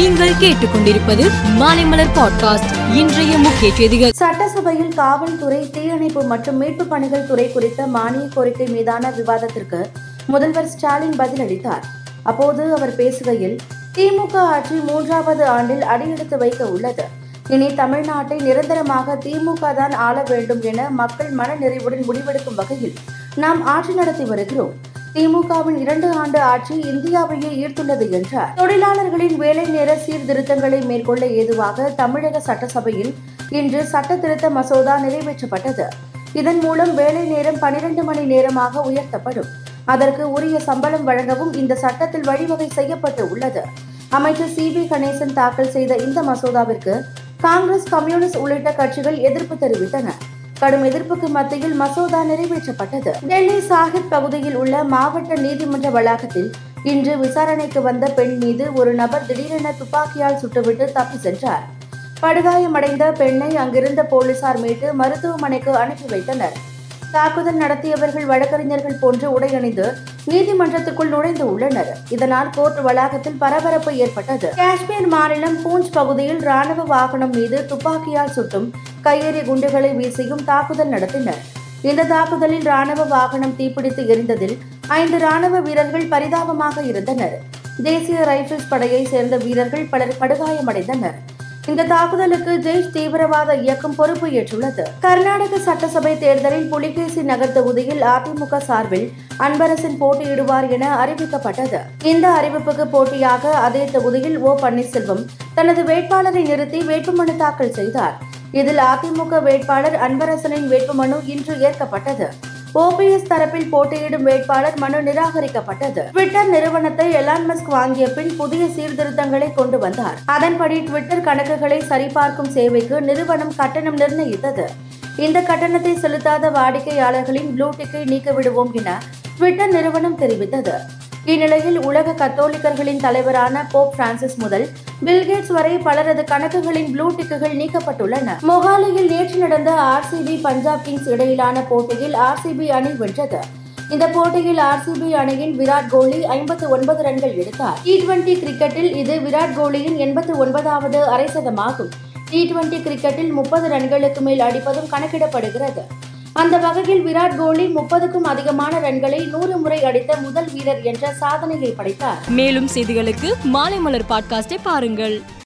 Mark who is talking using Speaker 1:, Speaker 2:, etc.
Speaker 1: நீங்கள் கேட்டுக்கொண்டிருப்பது மாலைமலர் பாட்காஸ்ட் இன்றைய முக்கிய செய்திகள்.
Speaker 2: சட்டசபையில் காவல்துறை தீயணைப்பு மற்றும் மீட்பு பணிகள் துறை குறித்த மானிய கோரிக்கை மீதான விவாதத்திற்கு முதல்வர் ஸ்டாலின் பதிலளித்தார். அப்போது அவர் பேசுகையில் திமுக ஆட்சி மூன்றாவது ஆண்டில் அடியெடுத்து வைக்க உள்ளது. இனி தமிழ்நாட்டை நிரந்தரமாக திமுக தான் ஆள வேண்டும் என மக்கள் மனநிறைவுடன் முடிவெடுக்கும் வகையில் நாம் ஆட்சி நடத்தி வருகிறோம். திமுகவின் இரண்டு ஆண்டு ஆட்சி இந்தியாவையே ஈர்த்துள்ளது என்றார். தொழிலாளர்களின் வேலை நேர சீர்திருத்தங்களை மேற்கொள்ள ஏதுவாக தமிழக சட்டசபையில் இன்று சட்ட திருத்த மசோதா நிறைவேற்றப்பட்டது. இதன் மூலம் வேலை நேரம் பனிரெண்டு மணி நேரமாக உயர்த்தப்படும். அதற்கு உரிய சம்பளம் வழங்கவும் இந்த சட்டத்தில் வழிவகை செய்யப்பட்டு உள்ளது. அமைச்சர் சி. வி. கணேசன் தாக்கல் செய்த இந்த மசோதாவிற்கு காங்கிரஸ் கம்யூனிஸ்ட் உள்ளிட்ட கட்சிகள் எதிர்ப்பு தெரிவித்தன. கடும் எதிர்ப்புக்கு மத்தியில் மசோதா நிறைவேற்றப்பட்டது. டெல்லி சாஹிப் பகுதியில் உள்ள மாவட்ட நீதிமன்ற வளாகத்தில் இன்று விசாரணைக்கு வந்த பெண் மீது ஒரு நபர் திடீரென துப்பாக்கியால் சுட்டுவிட்டு தப்பி சென்றார். படுகாயமடைந்த பெண்ணை அங்கிருந்த போலீசார் மீட்டு மருத்துவமனைக்கு அனுப்பி வைத்தனர். தாக்குதல் நடத்தியவர்கள் வழக்கறிஞர்கள் போன்று உடையணிந்து நீதிமன்றத்துக்குள் நுழைந்து உள்ளனர். இதனால் கோர்ட் வளாகத்தில் பரபரப்பு ஏற்பட்டது. காஷ்மீர் மாநிலம் பூஞ்ச் பகுதியில் ராணுவ வாகனம் மீது துப்பாக்கியால் சுட்டும் கையெறி குண்டுகளை வீசியும் தாக்குதல் நடத்தினர். இந்த தாக்குதலில் ராணுவ வாகனம் தீப்பிடித்து எரிந்ததில் ஐந்து ராணுவ வீரர்கள் பரிதாபமாக இருந்தனர். தேசிய ரைபிள்ஸ் படையை சேர்ந்த வீரர்கள் பலர் படுகாயமடைந்தனர். இந்த தாக்குதலுக்கு ஜெய்ஷ் தீவிரவாத இயக்கம் பொறுப்பு ஏற்றுள்ளது. கர்நாடக சட்டசபை தேர்தலில் புலிகேசி நகர் தொகுதியில் அதிமுக சார்பில் அன்பரசன் போட்டியிடுவார் என அறிவிக்கப்பட்டது. இந்த அறிவிப்புக்கு போட்டியாக அதே தொகுதியில் ஓ பன்னீர்செல்வம் தனது வேட்பாளரை நிறுத்தி வேட்புமனு தாக்கல் செய்தார். இதில் அதிமுக வேட்பாளர் அன்பரசனின் வேட்புமனு இன்று ஏற்கப்பட்டது. ஓபிஎஸ் தரப்பில் போட்டியிடும் வேட்பாளர் மனு நிராகரிக்கப்பட்டது. ட்விட்டர் நிறுவனத்தை எலான் மஸ்க் வாங்கிய பின் புதிய சீர்திருத்தங்களை கொண்டு வந்தார். அதன்படி ட்விட்டர் கணக்குகளை சரிபார்க்கும் சேவைக்கு நிறுவனம் கட்டணம் நிர்ணயித்தது. இந்த கட்டணத்தை செலுத்தாத வாடிக்கையாளர்களின் ப்ளூ டிக்கை நீக்கிவிடுவோம் என ட்விட்டர் நிறுவனம் தெரிவித்தது. இந்நிலையில் உலக கத்தோலிக்கர்களின் தலைவரான போப் பிரான்சிஸ் முதல் பில்கேட்ஸ் வரை பலரது கணக்குகளின் ப்ளூ டிக்குகள் நீக்கப்பட்டுள்ளன. மொஹாலியில் நேற்று நடந்த ஆர்சிபி பஞ்சாப் கிங்ஸ் இடையிலான போட்டியில் ஆர்சிபி அணி வென்றது. இந்த போட்டியில் ஆர்சிபி அணியின் விராட் கோலி ஐம்பத்து ஒன்பது ரன்கள் எடுத்தார். டி டுவெண்டி கிரிக்கெட்டில் இது விராட் கோலியின் எண்பத்து ஒன்பதாவது அரைசதமாகும். டி டுவெண்டி கிரிக்கெட்டில் முப்பது ரன்களுக்கு மேல் அடிப்பதும் கணக்கிடப்படுகிறது. அந்த வகையில் விராட் கோலி முப்பதுக்கும் அதிகமான ரன்களை நூறு முறை அடித்த முதல் வீரர் என்ற சாதனையை படைத்தார்.
Speaker 1: மேலும் செய்திகளுக்கு மாலைமலர் பாட்காஸ்டை பாருங்கள்.